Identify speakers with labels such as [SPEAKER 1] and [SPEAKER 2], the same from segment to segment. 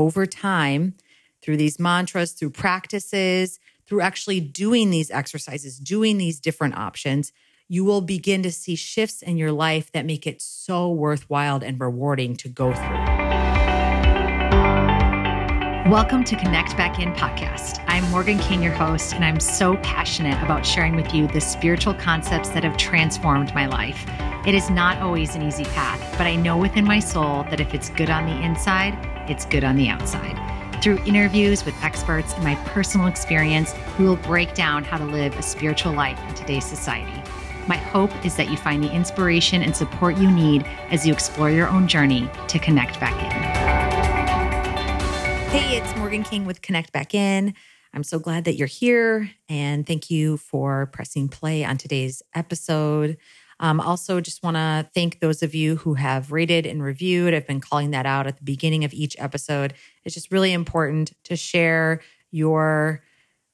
[SPEAKER 1] over time through these mantras, through practices, through actually doing these exercises, doing these different options, you will begin to see shifts in your life that make it so worthwhile and rewarding to go through.
[SPEAKER 2] Welcome to Connect Back In podcast. I'm Morgan King, your host, and I'm so passionate about sharing with you the spiritual concepts that have transformed my life. It is not always an easy path, but I know within my soul that if it's good on the inside, it's good on the outside. Through interviews with experts and my personal experience, we will break down how to live a spiritual life in today's society. My hope is that you find the inspiration and support you need as you explore your own journey to connect back in.
[SPEAKER 1] Hey, it's Morgan King with Connect Back In. I'm so glad that you're here and thank you for pressing play on today's episode. Um, also, just want to thank those of you who have rated and reviewed. I've been calling that out at the beginning of each episode. It's just really important to share your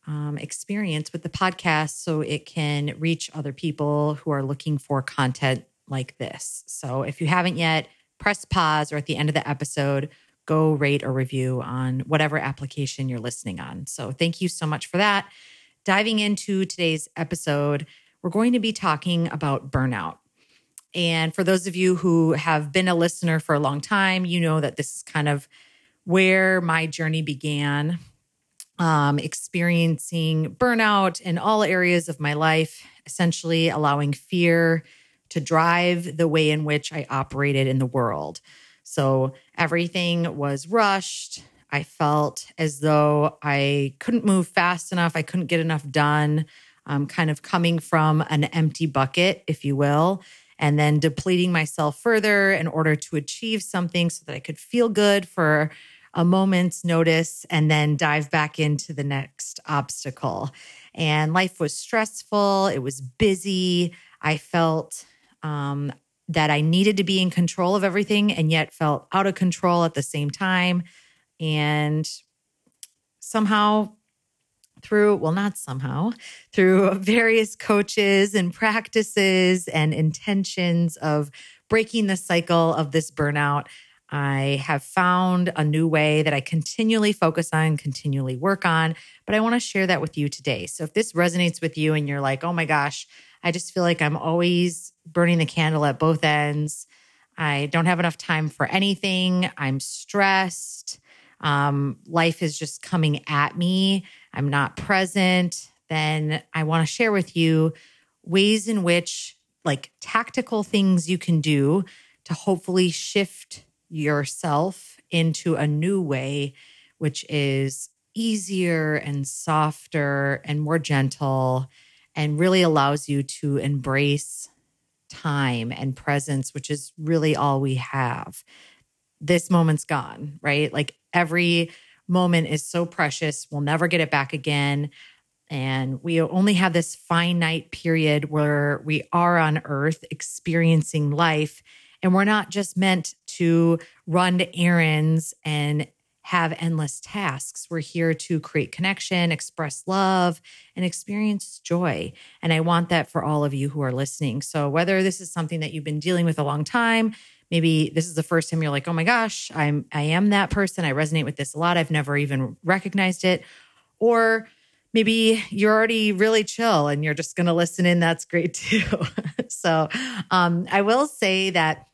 [SPEAKER 1] um, experience with the podcast so it can reach other people who are looking for content like this. So, if you haven't yet, press pause or at the end of the episode go rate or review on whatever application you're listening on. So thank you so much for that. Diving into today's episode, we're going to be talking about burnout. And for those of you who have been a listener for a long time, you know that this is kind of where my journey began. Um, experiencing burnout in all areas of my life, essentially allowing fear to drive the way in which I operated in the world. So everything was rushed. I felt as though I couldn't move fast enough. I couldn't get enough done. Um, kind of coming from an empty bucket, if you will, and then depleting myself further in order to achieve something so that I could feel good for a moment's notice and then dive back into the next obstacle. And life was stressful, it was busy. I felt um, that I needed to be in control of everything and yet felt out of control at the same time. And somehow, through, well, not somehow, through various coaches and practices and intentions of breaking the cycle of this burnout, I have found a new way that I continually focus on, continually work on, but I want to share that with you today. So if this resonates with you and you're like, oh my gosh, I just feel like I'm always burning the candle at both ends. I don't have enough time for anything. I'm stressed. Um, life is just coming at me. I'm not present. Then I want to share with you ways in which, like, tactical things you can do to hopefully shift yourself into a new way, which is easier and softer and more gentle and really allows you to embrace time and presence, which is really all we have. This moment's gone, right? Like every moment is so precious. We'll never get it back again. And we only have this finite period where we are on earth experiencing life. And we're not just meant to run errands and have endless tasks. We're here to create connection, express love, and experience joy. And I want that for all of you who are listening. So, whether this is something that you've been dealing with a long time, maybe this is the first time you're like, "Oh my gosh, I'm I am that person. I resonate with this a lot. I've never even recognized it." Or maybe you're already really chill and you're just going to listen in. That's great too. so, um, I will say that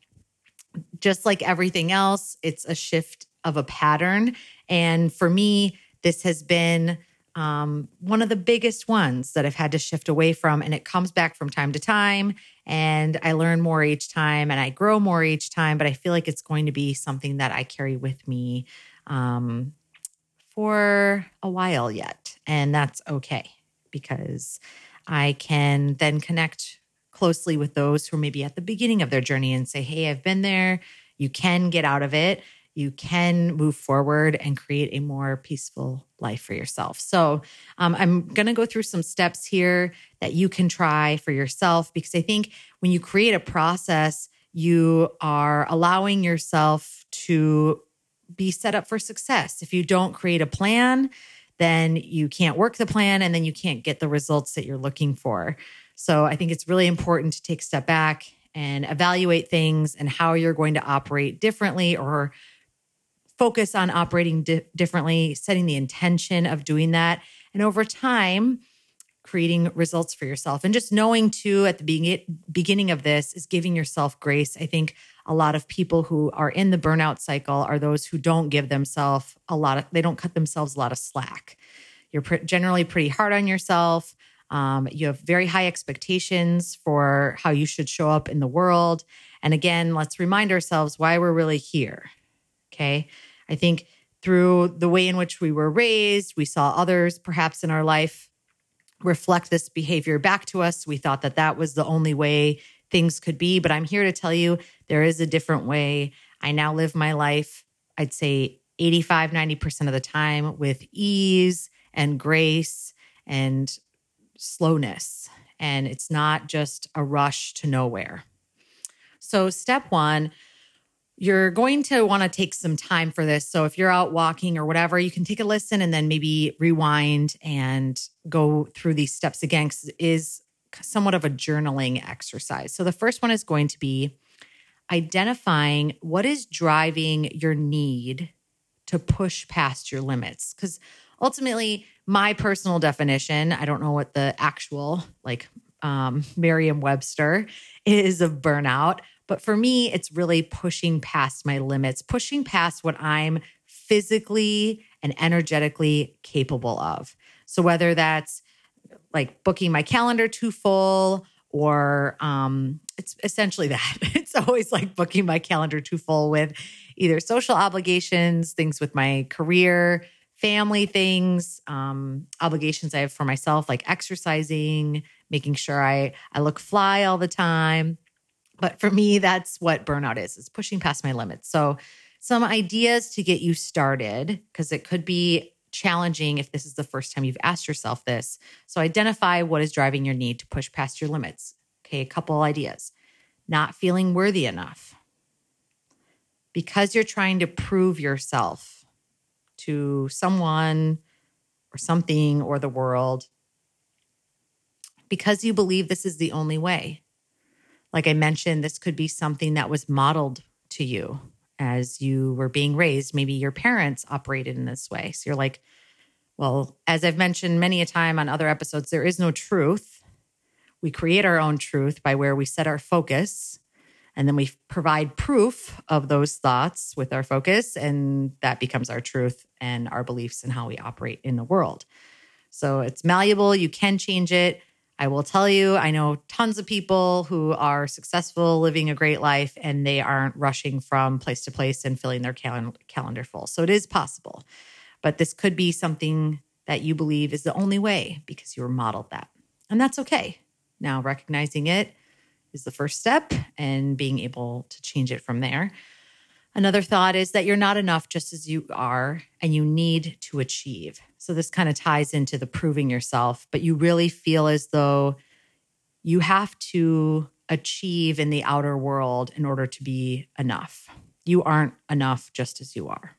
[SPEAKER 1] just like everything else, it's a shift of a pattern. And for me, this has been um, one of the biggest ones that I've had to shift away from. And it comes back from time to time. And I learn more each time and I grow more each time. But I feel like it's going to be something that I carry with me um, for a while yet. And that's okay because I can then connect closely with those who are maybe at the beginning of their journey and say, Hey, I've been there. You can get out of it you can move forward and create a more peaceful life for yourself. So, um, I'm going to go through some steps here that you can try for yourself because I think when you create a process, you are allowing yourself to be set up for success. If you don't create a plan, then you can't work the plan and then you can't get the results that you're looking for. So, I think it's really important to take a step back and evaluate things and how you're going to operate differently or focus on operating di- differently, setting the intention of doing that. And over time, creating results for yourself. And just knowing too at the be- beginning of this is giving yourself grace. I think a lot of people who are in the burnout cycle are those who don't give themselves a lot of, they don't cut themselves a lot of slack. You're pr- generally pretty hard on yourself. Um, you have very high expectations for how you should show up in the world. And again, let's remind ourselves why we're really here. Okay. I think through the way in which we were raised, we saw others perhaps in our life reflect this behavior back to us. We thought that that was the only way things could be. But I'm here to tell you there is a different way. I now live my life, I'd say 85, 90% of the time with ease and grace and slowness. And it's not just a rush to nowhere. So, step one, you're going to want to take some time for this. So if you're out walking or whatever, you can take a listen and then maybe rewind and go through these steps again because it is somewhat of a journaling exercise. So the first one is going to be identifying what is driving your need to push past your limits. Because ultimately, my personal definition, I don't know what the actual like um, Merriam Webster is of burnout, but for me, it's really pushing past my limits, pushing past what I'm physically and energetically capable of. So whether that's like booking my calendar too full or um, it's essentially that. It's always like booking my calendar too full with either social obligations, things with my career, family things, um, obligations I have for myself, like exercising, making sure I I look fly all the time. But for me, that's what burnout is, is pushing past my limits. So some ideas to get you started, because it could be challenging if this is the first time you've asked yourself this. So identify what is driving your need to push past your limits. Okay, a couple ideas. Not feeling worthy enough. Because you're trying to prove yourself to someone or something or the world. Because you believe this is the only way like I mentioned, this could be something that was modeled to you as you were being raised. Maybe your parents operated in this way. So you're like, well, as I've mentioned many a time on other episodes, there is no truth. We create our own truth by where we set our focus. And then we provide proof of those thoughts with our focus. And that becomes our truth and our beliefs and how we operate in the world. So it's malleable. You can change it. I will tell you, I know tons of people who are successful, living a great life, and they aren't rushing from place to place and filling their cal- calendar full. So it is possible. But this could be something that you believe is the only way because you were modeled that. And that's okay. Now, recognizing it is the first step and being able to change it from there. Another thought is that you're not enough just as you are and you need to achieve. So this kind of ties into the proving yourself, but you really feel as though you have to achieve in the outer world in order to be enough. You aren't enough just as you are.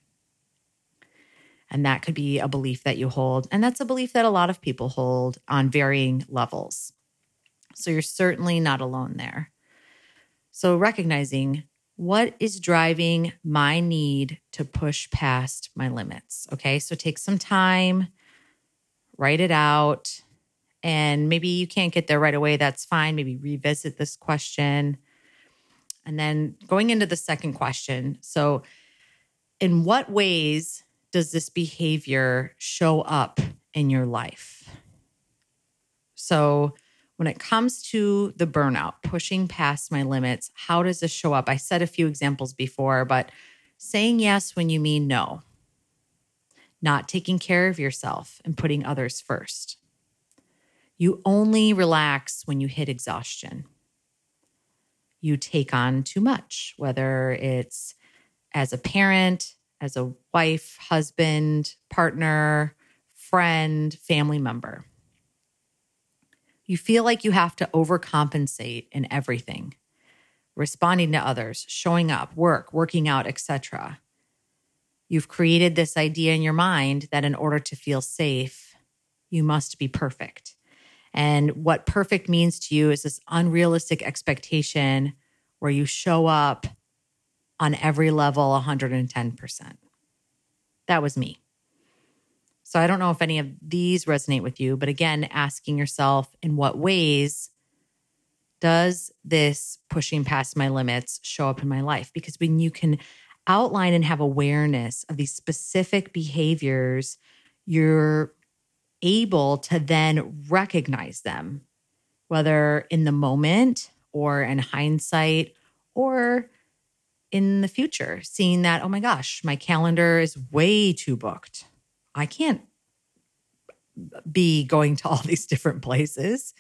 [SPEAKER 1] And that could be a belief that you hold. And that's a belief that a lot of people hold on varying levels. So you're certainly not alone there. So recognizing what is driving my need to push past my limits? Okay, so take some time, write it out. And maybe you can't get there right away. That's fine. Maybe revisit this question. And then going into the second question. So, in what ways does this behavior show up in your life? So, when it comes to the burnout, pushing past my limits, how does this show up? I said a few examples before, but saying yes when you mean no, not taking care of yourself and putting others first. You only relax when you hit exhaustion. You take on too much, whether it's as a parent, as a wife, husband, partner, friend, family member you feel like you have to overcompensate in everything responding to others, showing up, work, working out, etc. You've created this idea in your mind that in order to feel safe, you must be perfect. And what perfect means to you is this unrealistic expectation where you show up on every level 110%. That was me. So I don't know if any of these resonate with you, but again, asking yourself in what ways does this pushing past my limits show up in my life? Because when you can outline and have awareness of these specific behaviors, you're able to then recognize them, whether in the moment or in hindsight or in the future, seeing that, oh my gosh, my calendar is way too booked. I can't be going to all these different places.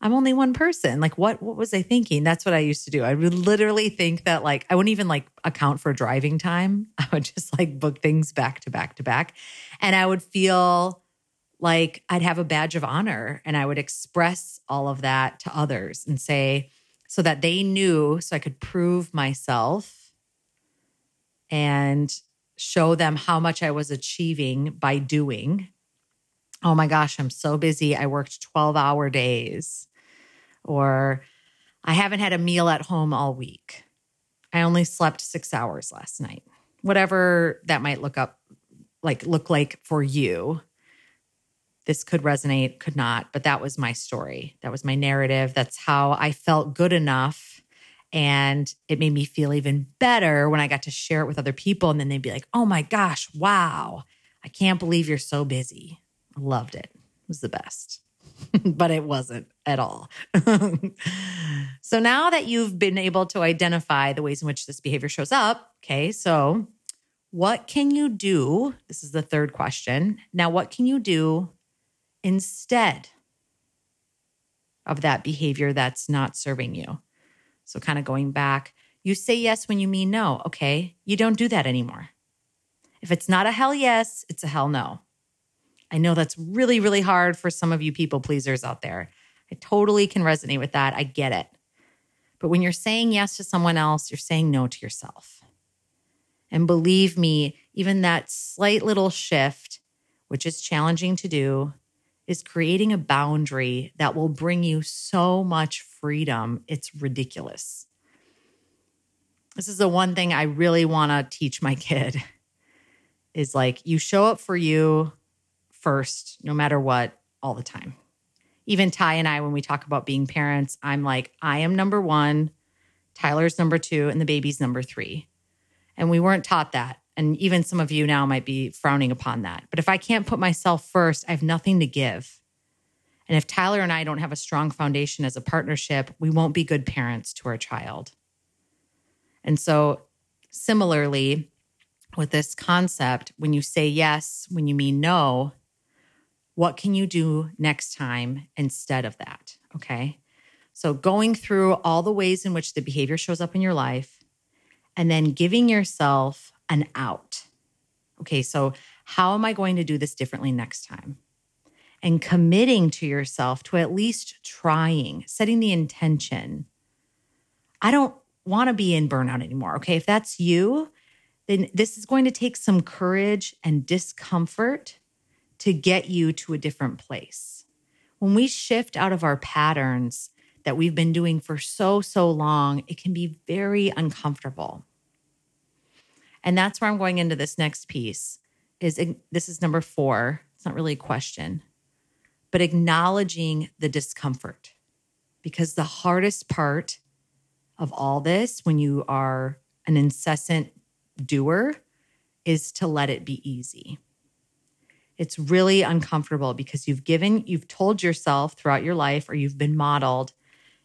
[SPEAKER 1] I'm only one person. Like what what was I thinking? That's what I used to do. I would literally think that like I wouldn't even like account for driving time. I would just like book things back to back to back. And I would feel like I'd have a badge of honor and I would express all of that to others and say so that they knew so I could prove myself and show them how much I was achieving by doing. Oh my gosh, I'm so busy. I worked 12 hour days or I haven't had a meal at home all week. I only slept six hours last night. Whatever that might look up like look like for you. This could resonate, could not, but that was my story. That was my narrative. That's how I felt good enough. And it made me feel even better when I got to share it with other people. And then they'd be like, oh my gosh, wow, I can't believe you're so busy. I loved it. It was the best. but it wasn't at all. so now that you've been able to identify the ways in which this behavior shows up, okay, so what can you do? This is the third question. Now, what can you do instead of that behavior that's not serving you? So, kind of going back, you say yes when you mean no. Okay, you don't do that anymore. If it's not a hell yes, it's a hell no. I know that's really, really hard for some of you people pleasers out there. I totally can resonate with that. I get it. But when you're saying yes to someone else, you're saying no to yourself. And believe me, even that slight little shift, which is challenging to do, is creating a boundary that will bring you so much freedom. It's ridiculous. This is the one thing I really want to teach my kid is like you show up for you first, no matter what, all the time. Even Ty and I, when we talk about being parents, I'm like, I am number one, Tyler's number two, and the baby's number three. And we weren't taught that. And even some of you now might be frowning upon that. But if I can't put myself first, I have nothing to give. And if Tyler and I don't have a strong foundation as a partnership, we won't be good parents to our child. And so, similarly, with this concept, when you say yes, when you mean no, what can you do next time instead of that? Okay. So, going through all the ways in which the behavior shows up in your life and then giving yourself an out. Okay. So, how am I going to do this differently next time? And committing to yourself to at least trying, setting the intention. I don't want to be in burnout anymore. Okay. If that's you, then this is going to take some courage and discomfort to get you to a different place. When we shift out of our patterns that we've been doing for so, so long, it can be very uncomfortable. And that's where I'm going into this next piece is this is number 4. It's not really a question, but acknowledging the discomfort. Because the hardest part of all this when you are an incessant doer is to let it be easy. It's really uncomfortable because you've given, you've told yourself throughout your life, or you've been modeled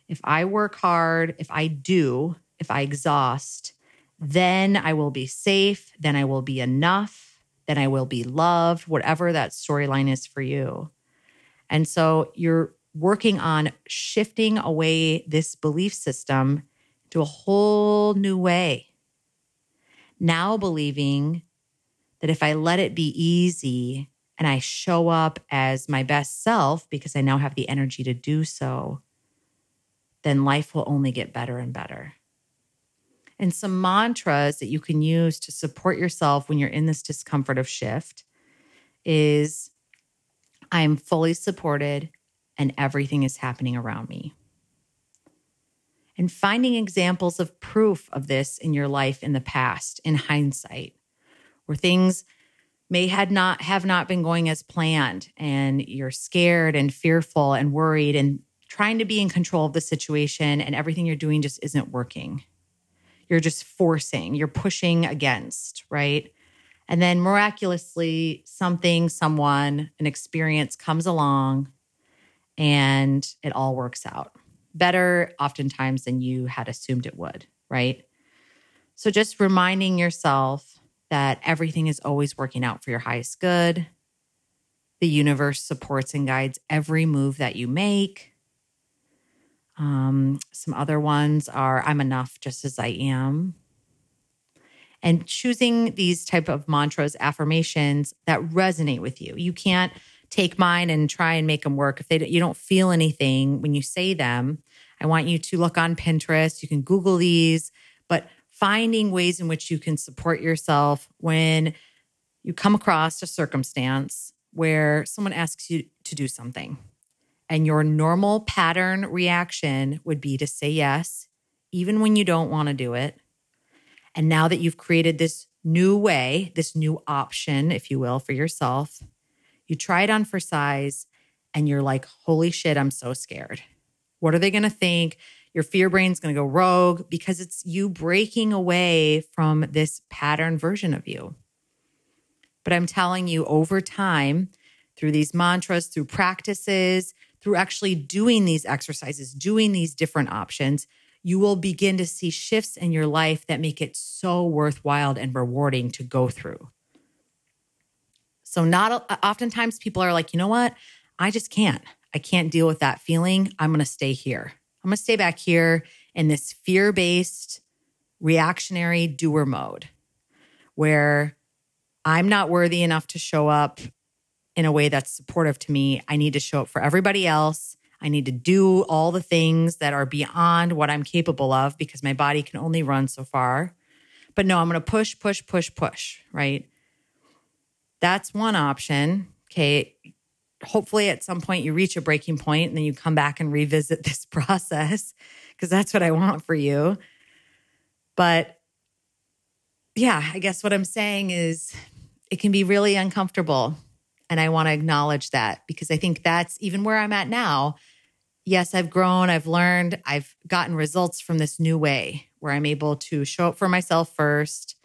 [SPEAKER 1] if I work hard, if I do, if I exhaust, then I will be safe, then I will be enough, then I will be loved, whatever that storyline is for you. And so you're working on shifting away this belief system to a whole new way. Now believing that if I let it be easy, and I show up as my best self because I now have the energy to do so, then life will only get better and better. And some mantras that you can use to support yourself when you're in this discomfort of shift is I'm fully supported and everything is happening around me. And finding examples of proof of this in your life in the past, in hindsight, where things may had not have not been going as planned and you're scared and fearful and worried and trying to be in control of the situation and everything you're doing just isn't working. You're just forcing, you're pushing against, right? And then miraculously, something, someone, an experience comes along and it all works out better oftentimes than you had assumed it would, right? So just reminding yourself that everything is always working out for your highest good. The universe supports and guides every move that you make. Um, some other ones are I'm enough just as I am. And choosing these type of mantras, affirmations that resonate with you. You can't take mine and try and make them work if they you don't feel anything when you say them. I want you to look on Pinterest. You can Google these, but finding ways in which you can support yourself when you come across a circumstance where someone asks you to do something. And your normal pattern reaction would be to say yes, even when you don't want to do it. And now that you've created this new way, this new option, if you will, for yourself, you try it on for size and you're like, holy shit, I'm so scared. What are they going to think? Your fear brain's going to go rogue because it's you breaking away from this pattern version of you. But I'm telling you, over time, through these mantras, through practices, through actually doing these exercises, doing these different options, you will begin to see shifts in your life that make it so worthwhile and rewarding to go through. So, not uh, oftentimes people are like, you know what? I just can't. I can't deal with that feeling. I'm going to stay here. I'm going to stay back here in this fear based, reactionary doer mode where I'm not worthy enough to show up in a way that's supportive to me. I need to show up for everybody else. I need to do all the things that are beyond what I'm capable of because my body can only run so far. But no, I'm going to push, push, push, push, right? That's one option. Okay hopefully at some point you reach a breaking point and then you come back and revisit this process because that's what I want for you. But yeah, I guess what I'm saying is it can be really uncomfortable. And I want to acknowledge that because I think that's even where I'm at now. Yes, I've grown, I've learned, I've gotten results from this new way where I'm able to show up for myself first,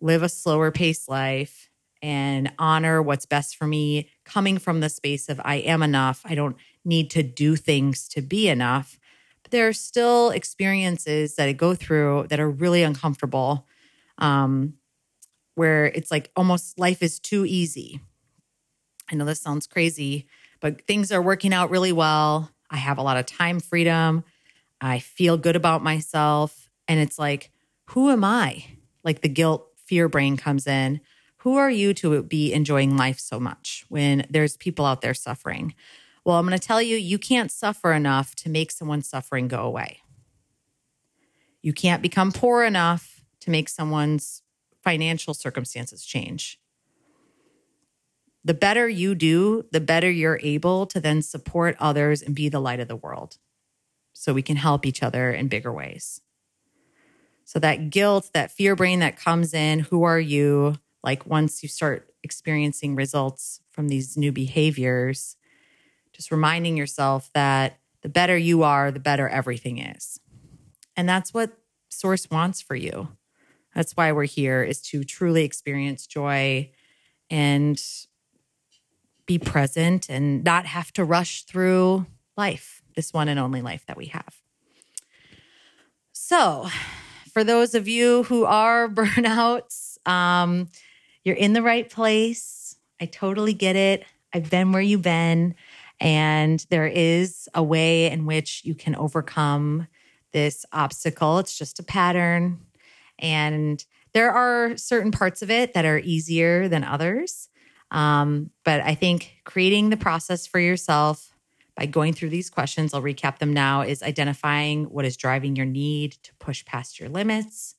[SPEAKER 1] live a slower paced life, and honor what's best for me coming from the space of I am enough. I don't need to do things to be enough. But there are still experiences that I go through that are really uncomfortable, um, where it's like almost life is too easy. I know this sounds crazy, but things are working out really well. I have a lot of time freedom. I feel good about myself. And it's like, who am I? Like the guilt, fear brain comes in who are you to be enjoying life so much when there's people out there suffering? Well, I'm going to tell you, you can't suffer enough to make someone's suffering go away. You can't become poor enough to make someone's financial circumstances change. The better you do, the better you're able to then support others and be the light of the world. So we can help each other in bigger ways. So that guilt, that fear brain that comes in, who are you? like once you start experiencing results from these new behaviors, just reminding yourself that the better you are, the better everything is. And that's what Source wants for you. That's why we're here is to truly experience joy and be present and not have to rush through life, this one and only life that we have. So, for those of you who are burnouts, um, you're in the right place. I totally get it. I've been where you've been. And there is a way in which you can overcome this obstacle. It's just a pattern. And there are certain parts of it that are easier than others. Um, but I think creating the process for yourself by going through these questions, I'll recap them now, is identifying what is driving your need to push past your limits,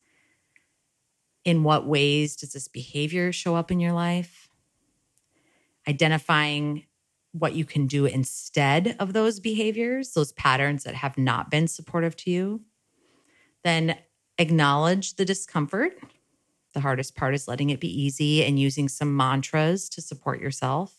[SPEAKER 1] in what ways does this behavior show up in your life? Identifying what you can do instead of those behaviors, those patterns that have not been supportive to you. Then acknowledge the discomfort The hardest part is letting it be easy and using some mantras to support yourself.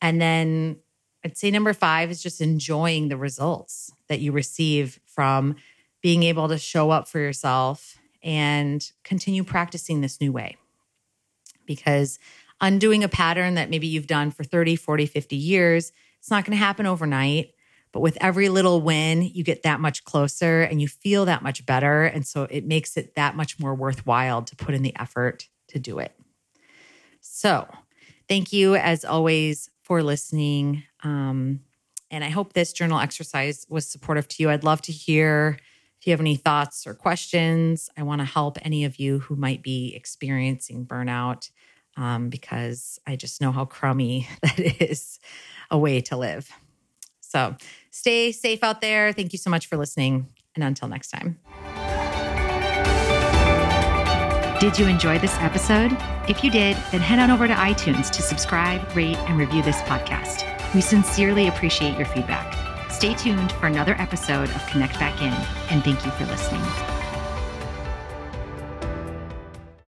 [SPEAKER 1] And then I'd say number five is just enjoying the results that you receive from being able to show up for yourself and continue practicing this new way. Because undoing a pattern that maybe you've done for 30, 40, 50 years, it's not going to happen overnight. But with every little win, you get that much closer and you feel that much better. And so it makes it that much more worthwhile to put in the effort to do it. So, thank you as always for listening. Um, and I hope this journal exercise was supportive to you. I'd love to hear if you have any thoughts or questions. I want to help any of you who might be experiencing burnout um, because I just know how crummy that is a way to live. So stay safe out there. Thank you so much for listening. And until next time.
[SPEAKER 2] Did you enjoy this episode? If you did, then head on over to iTunes to subscribe, rate, and review this podcast. We sincerely appreciate your feedback. Stay tuned for another episode of Connect Back In, and thank you for listening.